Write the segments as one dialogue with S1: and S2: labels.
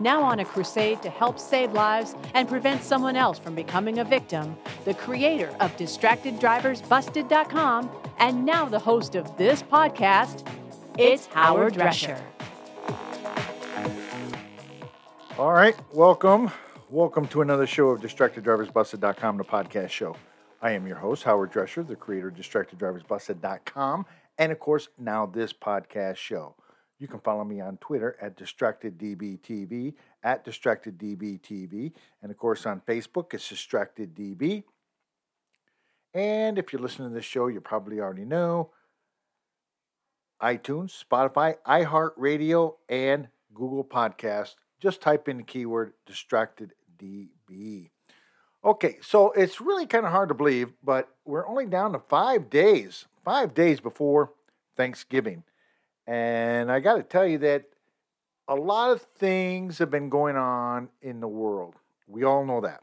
S1: Now on a crusade to help save lives and prevent someone else from becoming a victim, the creator of DistractedDriversBusted.com and now the host of this podcast, it's Howard Drescher.
S2: All right, welcome. Welcome to another show of DistractedDriversBusted.com, the podcast show. I am your host, Howard Drescher, the creator of DistractedDriversBusted.com, and of course, now this podcast show. You can follow me on Twitter at DistractedDBTV, at DistractedDBTV, and of course on Facebook, it's DistractedDB. And if you're listening to this show, you probably already know iTunes, Spotify, iHeartRadio, and Google Podcast. Just type in the keyword DistractedDB. Okay, so it's really kind of hard to believe, but we're only down to five days, five days before Thanksgiving. And I got to tell you that a lot of things have been going on in the world. We all know that.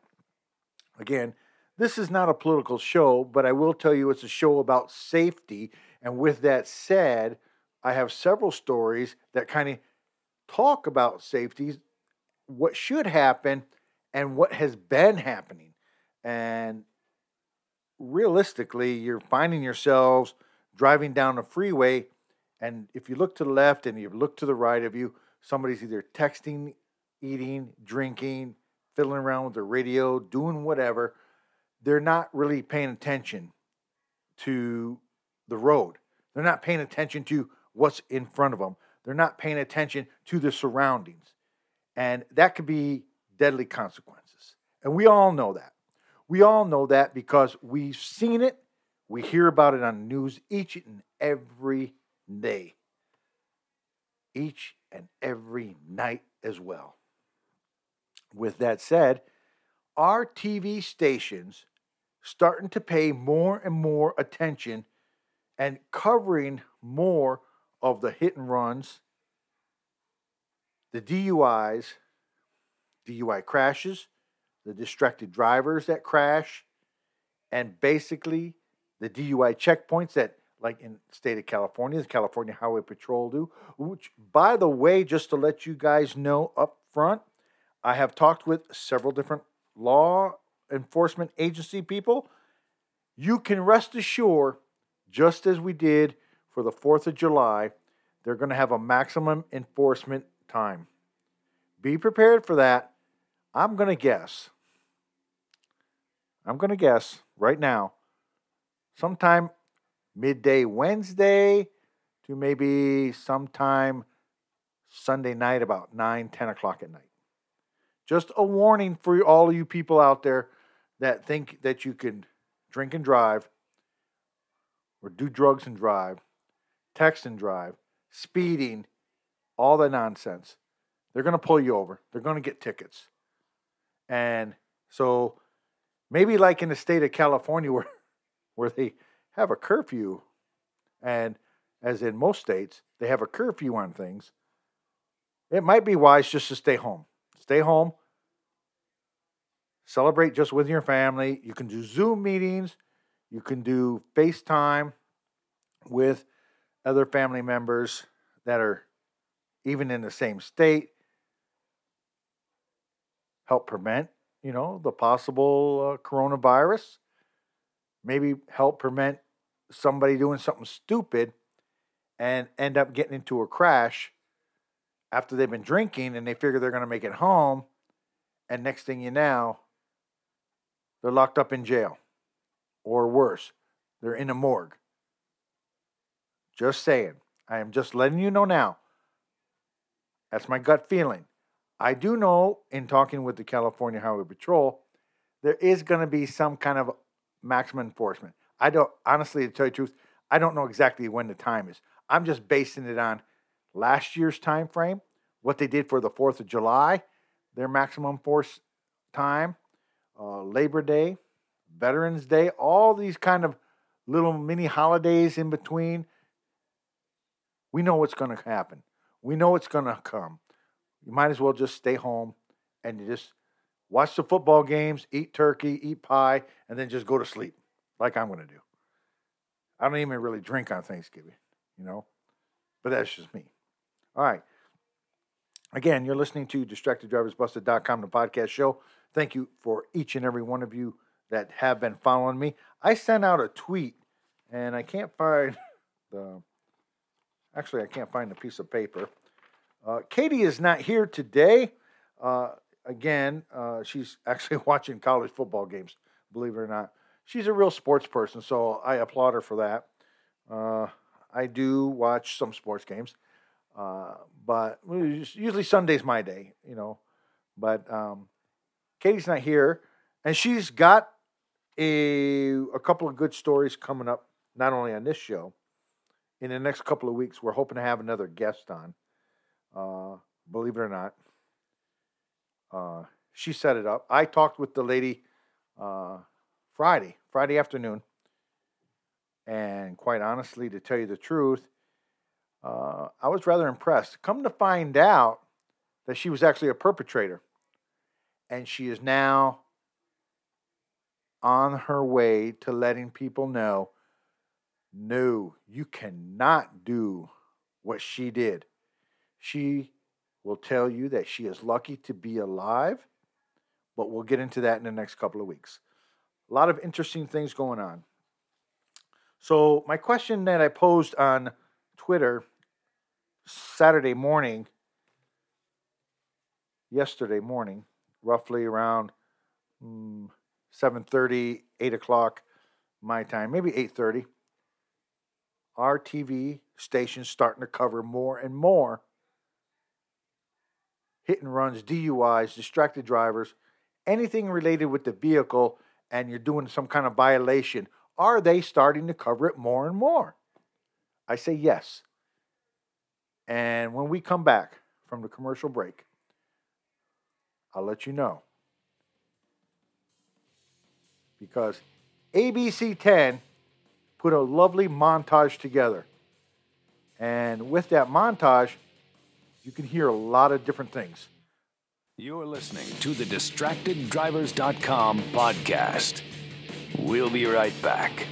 S2: Again, this is not a political show, but I will tell you it's a show about safety. And with that said, I have several stories that kind of talk about safety, what should happen, and what has been happening. And realistically, you're finding yourselves driving down a freeway and if you look to the left and you look to the right of you, somebody's either texting, eating, drinking, fiddling around with their radio, doing whatever. They're not really paying attention to the road. They're not paying attention to what's in front of them. They're not paying attention to the surroundings. And that could be deadly consequences. And we all know that. We all know that because we've seen it. We hear about it on news each and every day, each and every night as well. With that said, our TV stations starting to pay more and more attention and covering more of the hit and runs, the DUIs, DUI crashes, the distracted drivers that crash, and basically the DUI checkpoints that like in state of California, the California Highway Patrol do. Which, by the way, just to let you guys know up front, I have talked with several different law enforcement agency people. You can rest assured, just as we did for the 4th of July, they're going to have a maximum enforcement time. Be prepared for that. I'm going to guess. I'm going to guess right now, sometime midday Wednesday to maybe sometime Sunday night, about 9, 10 o'clock at night. Just a warning for all of you people out there that think that you can drink and drive, or do drugs and drive, text and drive, speeding, all that nonsense. They're going to pull you over. They're going to get tickets. And so maybe like in the state of California where where they have a curfew, and as in most states, they have a curfew on things, it might be wise just to stay home. Stay home, celebrate just with your family. You can do Zoom meetings, you can do FaceTime with other family members that are even in the same state. Help prevent, you know, the possible uh, coronavirus. Maybe help prevent somebody doing something stupid and end up getting into a crash after they've been drinking and they figure they're going to make it home. And next thing you know, they're locked up in jail. or worse. They're in a morgue. Just saying. I am just letting you know now. That's my gut feeling. I do know in talking with the California Highway Patrol, there is going to be some kind of maximum enforcement. I don't, honestly, to tell you the truth, I don't know exactly when the time is. I'm just basing it on last year's time frame, what they did for the 4th of July, their maximum force time, uh, Labor Day, Veterans Day, all these kind of little mini holidays in between. We know what's going to happen. We know it's going to come. You might as well just stay home and just watch the football games, eat turkey, eat pie, and then just go to sleep, like I'm going to do. I don't even really drink on Thanksgiving, you know, but that's just me. All right. Again, you're listening to DistractedDriversBusted.com, the podcast show. Thank you for each and every one of you that have been following me. I sent out a tweet, and I can't find the. Actually, I can't find the piece of paper. Uh, Katie is not here today. Uh, again, uh, she's actually watching college football games, believe it or not. She's a real sports person, so I applaud her for that. Uh, I do watch some sports games, uh, but usually Sunday's my day, you know. But um, Katie's not here, and she's got a a couple of good stories coming up, not only on this show. In the next couple of weeks, we're hoping to have another guest on. Uh, believe it or not, uh, she set it up. I talked with the lady uh, Friday, Friday afternoon, and quite honestly, to tell you the truth, uh, I was rather impressed. Come to find out that she was actually a perpetrator, and she is now on her way to letting people know no, you cannot do what she did. She will tell you that she is lucky to be alive, but we'll get into that in the next couple of weeks. A lot of interesting things going on. So, my question that I posed on Twitter Saturday morning, yesterday morning, roughly around mm, 7.30, 8 o'clock my time, maybe 8.30, our TV station's starting to cover more and more hit and runs, DUIs, distracted drivers, anything related with the vehicle, and you're doing some kind of violation, are they starting to cover it more and more? I say yes. And when we come back from the commercial break, I'll let you know. Because ABC 10 put a lovely montage together. And with that montage, you can hear a lot of different things.
S3: You're listening to the DistractedDrivers.com podcast. We'll be right back.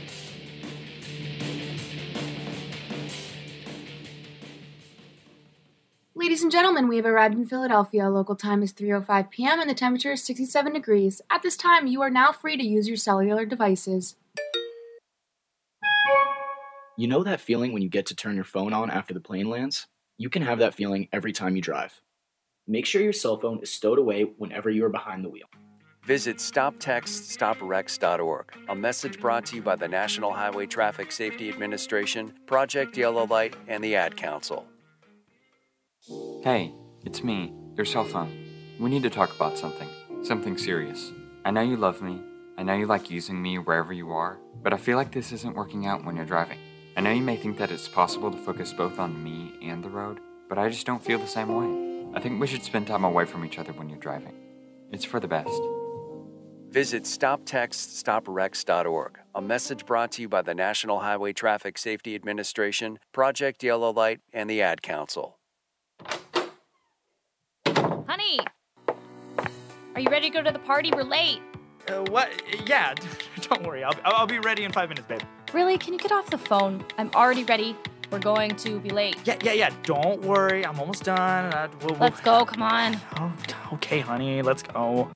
S4: Ladies and gentlemen, we have arrived in Philadelphia. Local time is 3:05 p.m. and the temperature is 67 degrees. At this time, you are now free to use your cellular devices.
S5: You know that feeling when you get to turn your phone on after the plane lands? You can have that feeling every time you drive. Make sure your cell phone is stowed away whenever you are behind the wheel.
S6: Visit StopTextStopWrecks.org, a message brought to you by the National Highway Traffic Safety Administration, Project Yellow Light, and the Ad Council.
S7: Hey, it's me, your cell phone. We need to talk about something, something serious. I know you love me, I know you like using me wherever you are, but I feel like this isn't working out when you're driving. I know you may think that it's possible to focus both on me and the road, but I just don't feel the same way. I think we should spend time away from each other when you're driving. It's for the best.
S6: Visit StopTextStopWrecks.org, a message brought to you by the National Highway Traffic Safety Administration, Project Yellow Light, and the Ad Council.
S8: Honey, are you ready to go to the party? We're late.
S9: Uh, what? Yeah, don't worry. I'll, I'll be ready in five minutes, babe.
S8: Really? Can you get off the phone? I'm already ready. We're going to be late.
S9: Yeah, yeah, yeah. Don't worry. I'm almost done. Uh, we'll, we'll...
S8: Let's go. Come on.
S9: Oh, okay, honey. Let's go.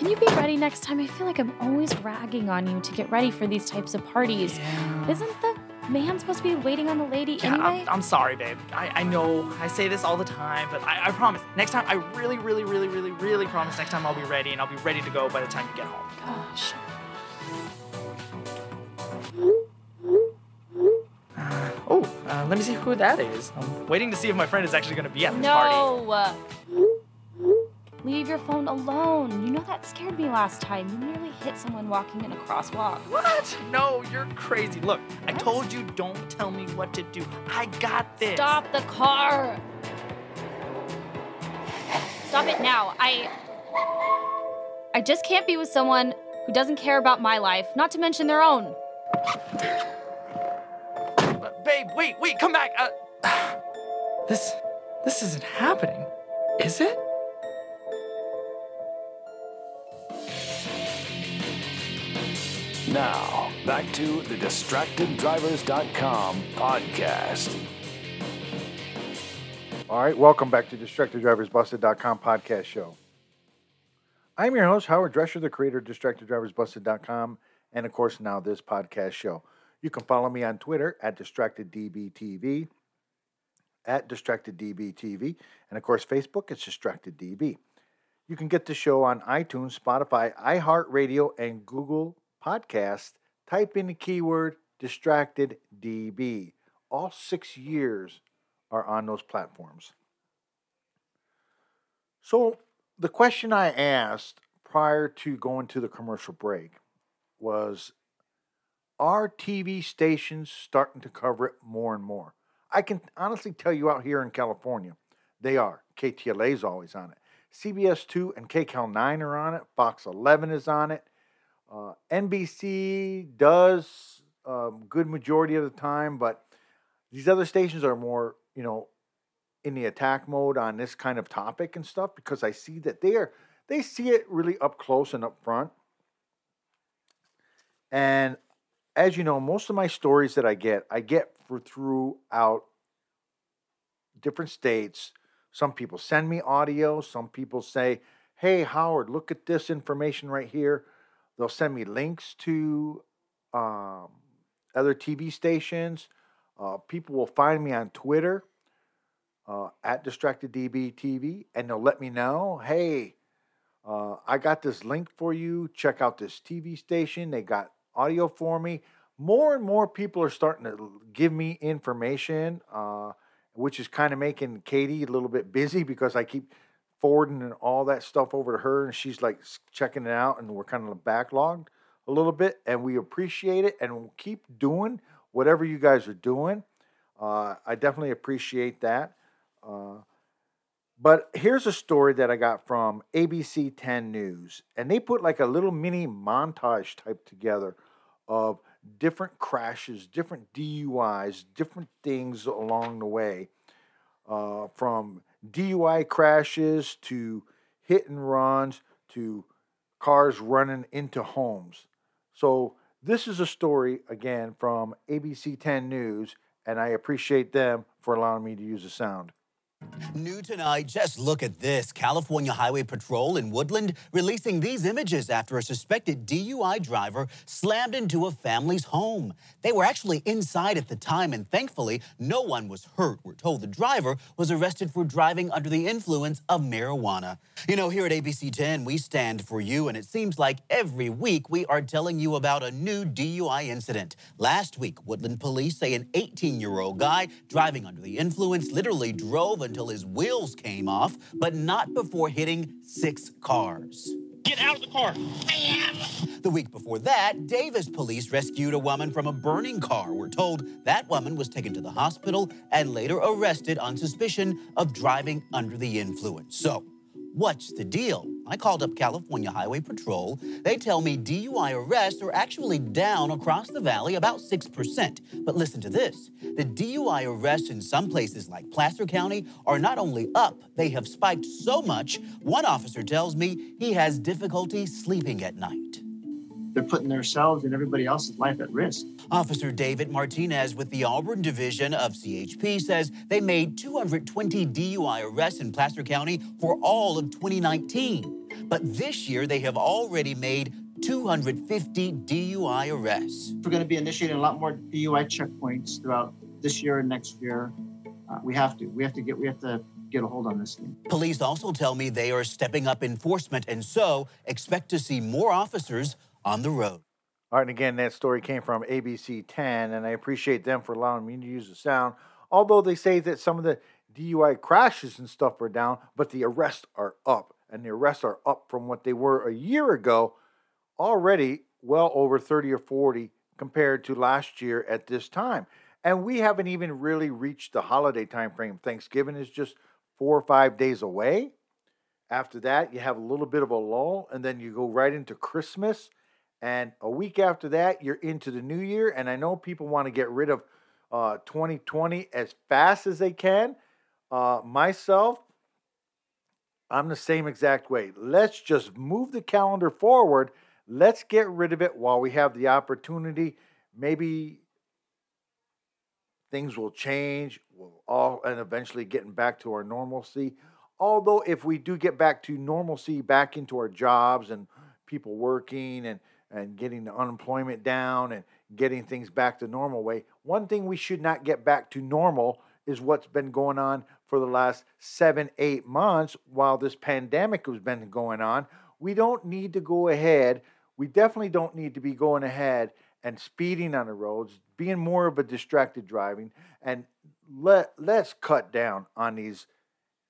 S8: Can you be ready next time? I feel like I'm always ragging on you to get ready for these types of parties.
S9: Yeah.
S8: Isn't the man supposed to be waiting on the lady
S9: Yeah,
S8: anyway?
S9: I'm, I'm sorry, babe. I, I know I say this all the time, but I, I promise. Next time, I really, really, really, really, really promise next time I'll be ready and I'll be ready to go by the time you get home.
S8: Gosh.
S9: Oh, uh, let me see who that is. I'm waiting to see if my friend is actually going to be at this party.
S8: No. Leave your phone alone. You know that scared me last time. You nearly hit someone walking in a crosswalk.
S9: What? No, you're crazy. Look, I told you don't tell me what to do. I got this.
S8: Stop the car. Stop it now. I I just can't be with someone who doesn't care about my life, not to mention their own.
S9: Babe, wait, wait, come back. Uh, this, this isn't happening, is it?
S3: Now, back to the DistractedDrivers.com podcast.
S2: All right, welcome back to DistractedDriversBusted.com podcast show. I'm your host, Howard Drescher, the creator of DistractedDriversBusted.com, and of course, now this podcast show. You can follow me on Twitter at DistractedDBTV, at DistractedDBTV, and of course, Facebook, it's DistractedDB. You can get the show on iTunes, Spotify, iHeartRadio, and Google Podcast. Type in the keyword DistractedDB. All six years are on those platforms. So, the question I asked prior to going to the commercial break was Are TV stations starting to cover it more and more? I can honestly tell you out here in California, they are. KTLA is always on it. CBS 2 and KCAL 9 are on it. Fox 11 is on it. Uh, NBC does um, good majority of the time, but these other stations are more, you know, in the attack mode on this kind of topic and stuff because I see that they are they see it really up close and up front. And as you know, most of my stories that I get, I get for throughout different states. Some people send me audio. Some people say, "Hey, Howard, look at this information right here." They'll send me links to um, other TV stations. Uh, people will find me on Twitter uh, at DistractedDBTV, and they'll let me know, "Hey, uh, I got this link for you. Check out this TV station. They got audio for me." More and more people are starting to give me information, uh, which is kind of making Katie a little bit busy because I keep forwarding and all that stuff over to her, and she's like checking it out, and we're kind of backlogged a little bit, and we appreciate it, and we'll keep doing whatever you guys are doing. Uh, I definitely appreciate that. Uh, but here's a story that I got from ABC 10 News, and they put like a little mini montage type together of different crashes, different DUIs, different things along the way, uh, from DUI crashes to hit and runs to cars running into homes. So, this is a story again from ABC 10 News, and I appreciate them for allowing me to use the sound.
S10: New tonight, just look at this. California Highway Patrol in Woodland releasing these images after a suspected DUI driver slammed into a family's home. They were actually inside at the time, and thankfully, no one was hurt. We're told the driver was arrested for driving under the influence of marijuana. You know, here at ABC 10, we stand for you, and it seems like every week we are telling you about a new DUI incident. Last week, Woodland police say an 18 year old guy driving under the influence literally drove until his wheels came off, but not before hitting six cars.
S11: Get out of the car.
S10: The week before that, Davis police rescued a woman from a burning car. We're told that woman was taken to the hospital and later arrested on suspicion of driving under the influence. So, what's the deal? I called up California Highway Patrol. They tell me DUI arrests are actually down across the valley about 6%. But listen to this the DUI arrests in some places like Placer County are not only up, they have spiked so much, one officer tells me he has difficulty sleeping at night.
S11: They're putting themselves and everybody else's life at risk.
S10: Officer David Martinez with the Auburn Division of CHP says they made 220 DUI arrests in Placer County for all of 2019. But this year, they have already made 250 DUI arrests.
S11: We're going to be initiating a lot more DUI checkpoints throughout this year and next year. Uh, we have to. We have to get. We have to get a hold on this thing.
S10: Police also tell me they are stepping up enforcement and so expect to see more officers on the road.
S2: All right, and again, that story came from ABC 10, and I appreciate them for allowing me to use the sound. Although they say that some of the DUI crashes and stuff are down, but the arrests are up, and the arrests are up from what they were a year ago, already well over 30 or 40 compared to last year at this time. And we haven't even really reached the holiday time frame. Thanksgiving is just four or five days away. After that, you have a little bit of a lull, and then you go right into Christmas. And a week after that, you're into the new year. And I know people want to get rid of uh, 2020 as fast as they can. Uh, myself, I'm the same exact way. Let's just move the calendar forward. Let's get rid of it while we have the opportunity. Maybe things will change. We'll all and eventually getting back to our normalcy. Although, if we do get back to normalcy, back into our jobs and people working and and getting the unemployment down and getting things back to normal way, one thing we should not get back to normal is what's been going on for the last seven, eight months while this pandemic has been going on. We don't need to go ahead. We definitely don't need to be going ahead and speeding on the roads, being more of a distracted driving, and let let's cut down on these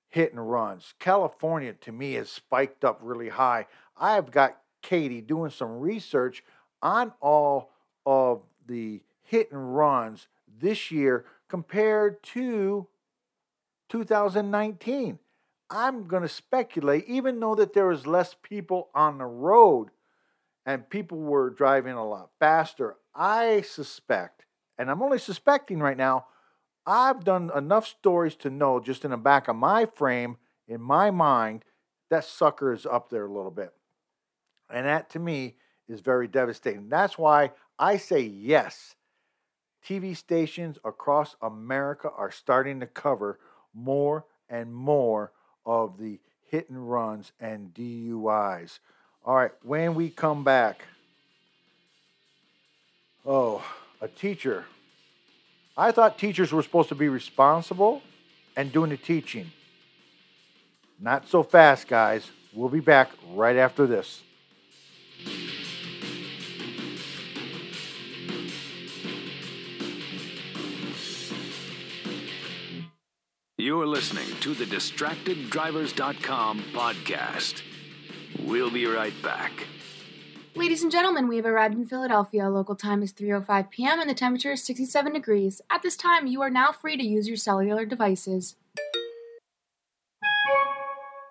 S2: hit and runs. California to me has spiked up really high. I've got Katie doing some research on all of the hit and runs this year compared to 2019. I'm going to speculate, even though that there was less people on the road and people were driving a lot faster, I suspect, and I'm only suspecting right now, I've done enough stories to know just in the back of my frame, in my mind, that sucker is up there a little bit. And that to me is very devastating. That's why I say yes. TV stations across America are starting to cover more and more of the hit and runs and DUIs. All right, when we come back, oh, a teacher. I thought teachers were supposed to be responsible and doing the teaching. Not so fast, guys. We'll be back right after this.
S3: You're listening to the DistractedDrivers.com podcast. We'll be right back.
S4: Ladies and gentlemen, we have arrived in Philadelphia. Local time is 3:05 p.m. and the temperature is 67 degrees. At this time, you are now free to use your cellular devices.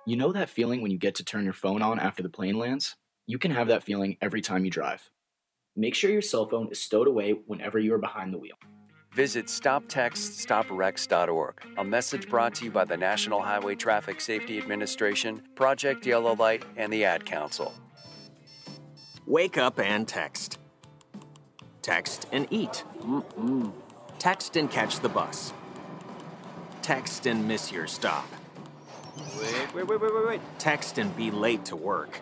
S5: You know that feeling when you get to turn your phone on after the plane lands? You can have that feeling every time you drive. Make sure your cell phone is stowed away whenever you are behind the wheel.
S6: Visit StopTextStopWrecks.org. A message brought to you by the National Highway Traffic Safety Administration, Project Yellow Light, and the Ad Council.
S12: Wake up and text. Text and eat. Mm-mm. Text and catch the bus. Text and miss your stop.
S13: Wait, wait, wait, wait, wait, wait.
S12: Text and be late to work.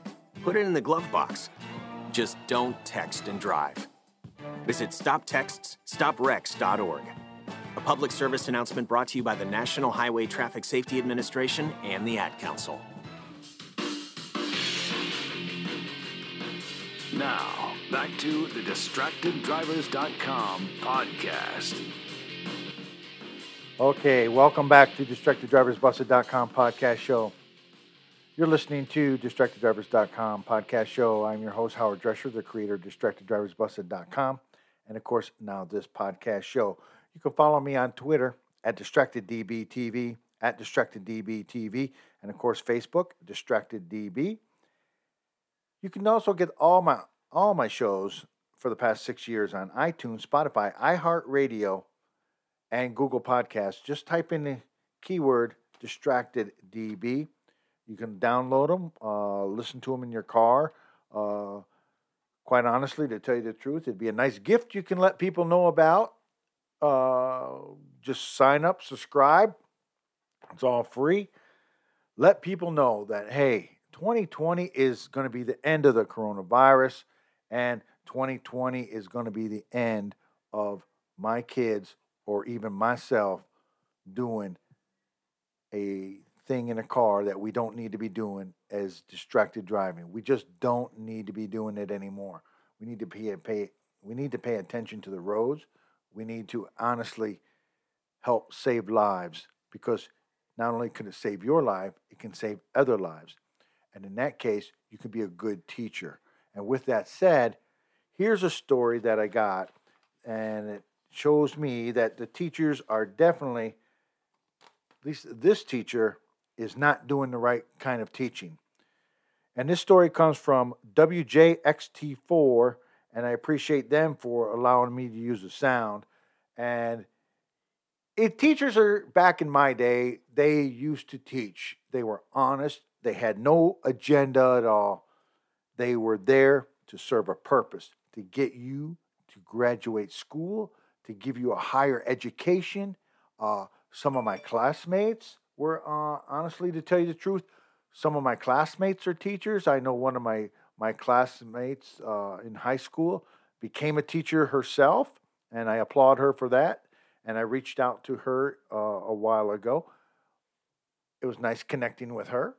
S12: Put it in the glove box. Just don't text and drive. Visit StopTextsStopWrecks.org. A public service announcement brought to you by the National Highway Traffic Safety Administration and the Ad Council.
S3: Now, back to the DistractedDrivers.com podcast.
S2: Okay, welcome back to DistractedDriversBusted.com podcast show. You're listening to DistractedDrivers.com podcast show. I'm your host, Howard Drescher, the creator of DistractedDriversBusted.com, and of course, now this podcast show. You can follow me on Twitter at DistractedDBTV, at DistractedDBTV, and of course, Facebook, DistractedDB. You can also get all my all my shows for the past six years on iTunes, Spotify, iHeartRadio, and Google Podcasts. Just type in the keyword distracted DB. You can download them, uh, listen to them in your car. Uh, quite honestly, to tell you the truth, it'd be a nice gift you can let people know about. Uh, just sign up, subscribe. It's all free. Let people know that, hey, 2020 is going to be the end of the coronavirus, and 2020 is going to be the end of my kids or even myself doing a thing in a car that we don't need to be doing as distracted driving. We just don't need to be doing it anymore. We need to pay, pay we need to pay attention to the roads. We need to honestly help save lives because not only can it save your life, it can save other lives. And in that case, you can be a good teacher. And with that said, here's a story that I got, and it shows me that the teachers are definitely, at least this teacher, is not doing the right kind of teaching. And this story comes from WJXT4, and I appreciate them for allowing me to use the sound. And if teachers are back in my day, they used to teach. They were honest, they had no agenda at all. They were there to serve a purpose, to get you to graduate school, to give you a higher education. Uh, some of my classmates were, uh, honestly, to tell you the truth, some of my classmates are teachers. I know one of my, my classmates uh, in high school became a teacher herself, and I applaud her for that. And I reached out to her uh, a while ago. It was nice connecting with her.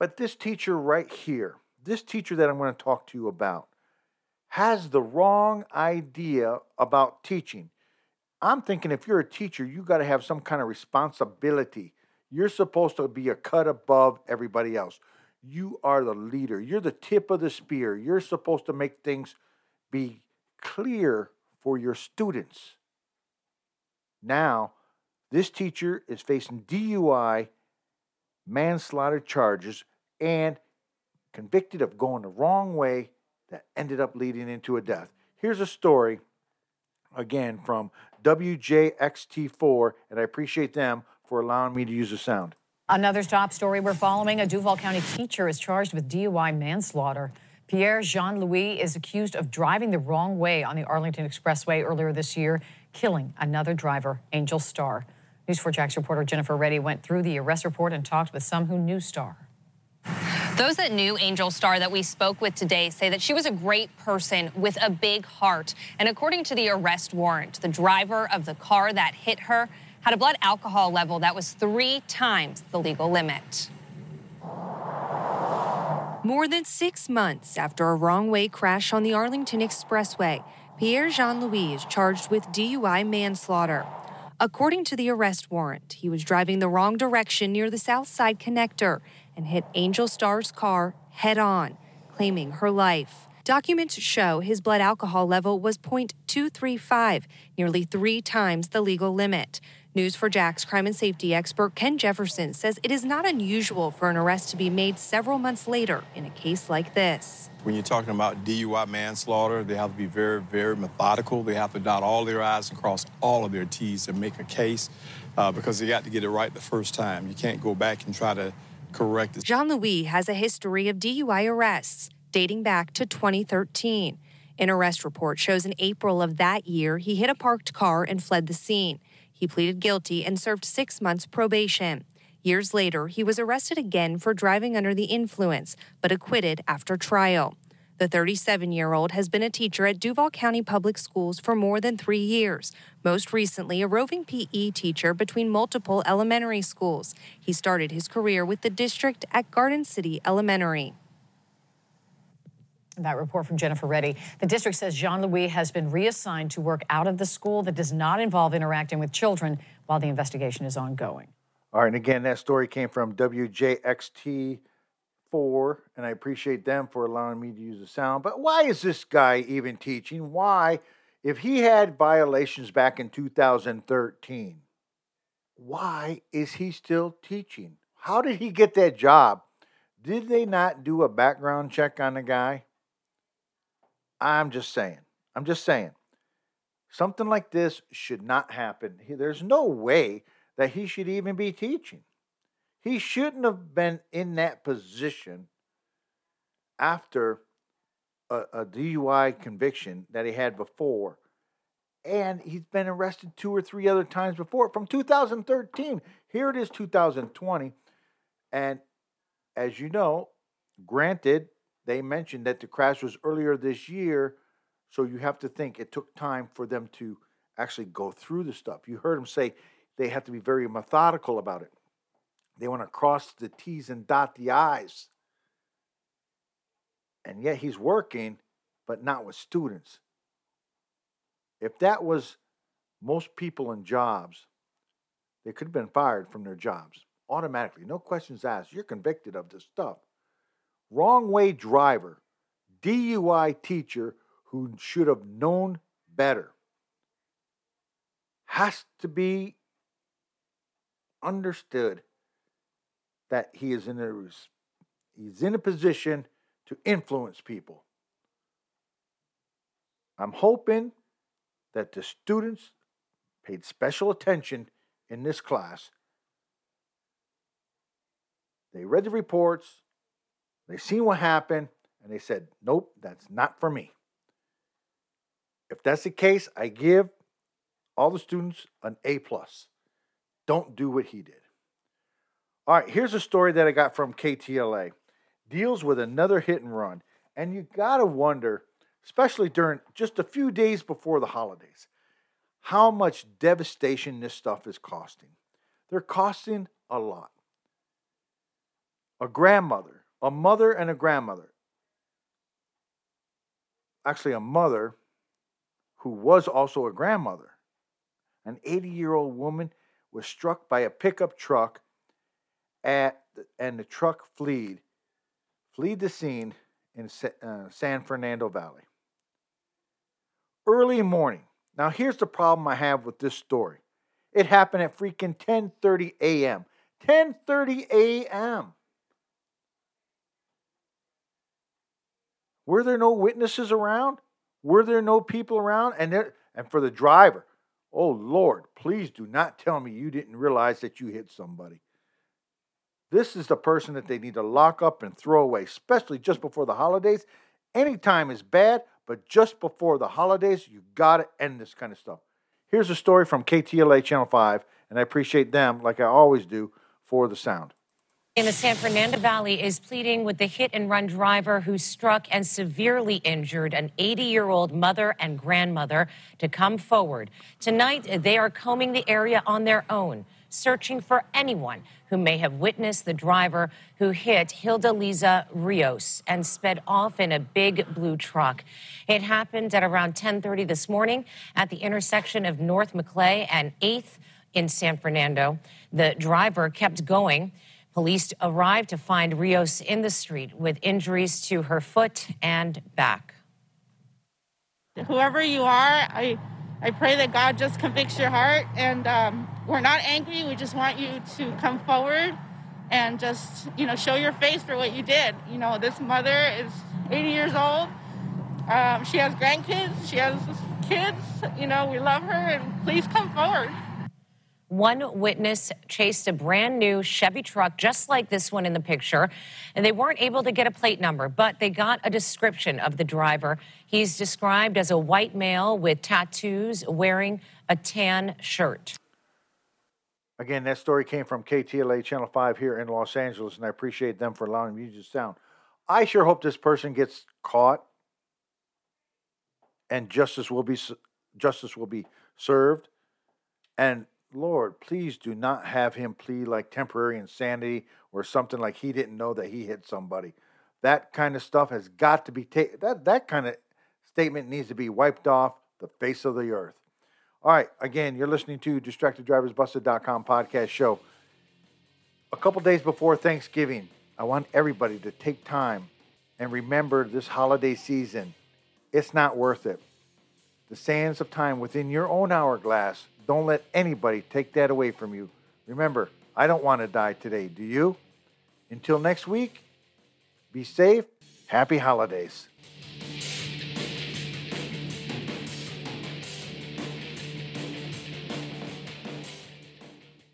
S2: But this teacher right here, this teacher that I'm going to talk to you about, has the wrong idea about teaching. I'm thinking if you're a teacher, you got to have some kind of responsibility. You're supposed to be a cut above everybody else. You are the leader. You're the tip of the spear. You're supposed to make things be clear for your students. Now, this teacher is facing DUI manslaughter charges and convicted of going the wrong way that ended up leading into a death. Here's a story again from WJXT4, and I appreciate them for allowing me to use the sound.
S14: Another top story we're following a Duval County teacher is charged with DUI manslaughter. Pierre Jean Louis is accused of driving the wrong way on the Arlington Expressway earlier this year, killing another driver, Angel Starr. News4JAX reporter Jennifer Reddy went through the arrest report and talked with some who knew Starr.
S15: Those that knew Angel Starr that we spoke with today say that she was a great person with a big heart. And according to the arrest warrant, the driver of the car that hit her had a blood alcohol level that was three times the legal limit. More than six months after a wrong way crash on the Arlington Expressway, Pierre Jean Louis is charged with DUI manslaughter. According to the arrest warrant, he was driving the wrong direction near the South Side connector and hit Angel Starr's car head on, claiming her life. Documents show his blood alcohol level was 0.235, nearly three times the legal limit. News4JAX crime and safety expert Ken Jefferson says it is not unusual for an arrest to be made several months later in a case like this.
S16: When you're talking about DUI manslaughter, they have to be very, very methodical. They have to dot all their I's and cross all of their T's and make a case uh, because they got to get it right the first time. You can't go back and try to correct.
S15: Jean Louis has a history of DUI arrests dating back to 2013. An arrest report shows in April of that year he hit a parked car and fled the scene. He pleaded guilty and served six months probation. Years later, he was arrested again for driving under the influence, but acquitted after trial. The 37 year old has been a teacher at Duval County Public Schools for more than three years, most recently, a roving PE teacher between multiple elementary schools. He started his career with the district at Garden City Elementary.
S14: That report from Jennifer Reddy. The district says Jean Louis has been reassigned to work out of the school that does not involve interacting with children while the investigation is ongoing.
S2: All right, and again, that story came from WJXT4, and I appreciate them for allowing me to use the sound. But why is this guy even teaching? Why, if he had violations back in 2013, why is he still teaching? How did he get that job? Did they not do a background check on the guy? I'm just saying. I'm just saying. Something like this should not happen. There's no way that he should even be teaching. He shouldn't have been in that position after a, a DUI conviction that he had before. And he's been arrested two or three other times before from 2013. Here it is, 2020. And as you know, granted, they mentioned that the crash was earlier this year. So you have to think it took time for them to actually go through the stuff. You heard him say they have to be very methodical about it. They want to cross the T's and dot the I's. And yet he's working, but not with students. If that was most people in jobs, they could have been fired from their jobs automatically. No questions asked. You're convicted of this stuff. Wrong way driver, DUI teacher who should have known better has to be understood that he is in a he's in a position to influence people. I'm hoping that the students paid special attention in this class. They read the reports, they seen what happened, and they said, "Nope, that's not for me." If that's the case, I give all the students an A plus. Don't do what he did. All right, here's a story that I got from KTLA. Deals with another hit and run. And you got to wonder, especially during just a few days before the holidays, how much devastation this stuff is costing. They're costing a lot. A grandmother, a mother, and a grandmother. Actually, a mother who was also a grandmother. An 80 year old woman was struck by a pickup truck at, and the truck fled, fled the scene in uh, San Fernando Valley. Early morning. Now here's the problem I have with this story. It happened at freaking 10:30 a.m. 10:30 a.m. Were there no witnesses around? Were there no people around? And there, and for the driver, oh Lord, please do not tell me you didn't realize that you hit somebody. This is the person that they need to lock up and throw away, especially just before the holidays. Any time is bad, but just before the holidays, you got to end this kind of stuff. Here's a story from KTLA Channel 5, and I appreciate them, like I always do, for the sound.
S17: In the San Fernando Valley is pleading with the hit and run driver who struck and severely injured an 80 year old mother and grandmother to come forward. Tonight, they are combing the area on their own, searching for anyone who may have witnessed the driver who hit Hilda Liza Rios and sped off in a big blue truck. It happened at around 10:30 this morning at the intersection of North Maclay and 8th in San Fernando. The driver kept going. Police arrived to find Rios in the street with injuries to her foot and back.
S18: whoever you are, I, I pray that God just convicts your heart. And um, we're not angry. We just want you to come forward and just, you know, show your face for what you did. You know, this mother is 80 years old. Um, she has grandkids. She has kids. You know, we love her. And please come forward.
S17: One witness chased a brand new Chevy truck just like this one in the picture, and they weren't able to get a plate number, but they got a description of the driver. He's described as a white male with tattoos wearing a tan shirt.
S2: Again, that story came from KTLA Channel 5 here in Los Angeles, and I appreciate them for allowing me to sound. I sure hope this person gets caught and justice will be justice will be served. And Lord, please do not have him plead like temporary insanity or something like he didn't know that he hit somebody. That kind of stuff has got to be taken. That that kind of statement needs to be wiped off the face of the earth. All right, again, you're listening to DistractedDriversBusted.com podcast show. A couple days before Thanksgiving, I want everybody to take time and remember this holiday season. It's not worth it. The sands of time within your own hourglass, don't let anybody take that away from you. Remember, I don't want to die today. Do you? Until next week, be safe. Happy holidays.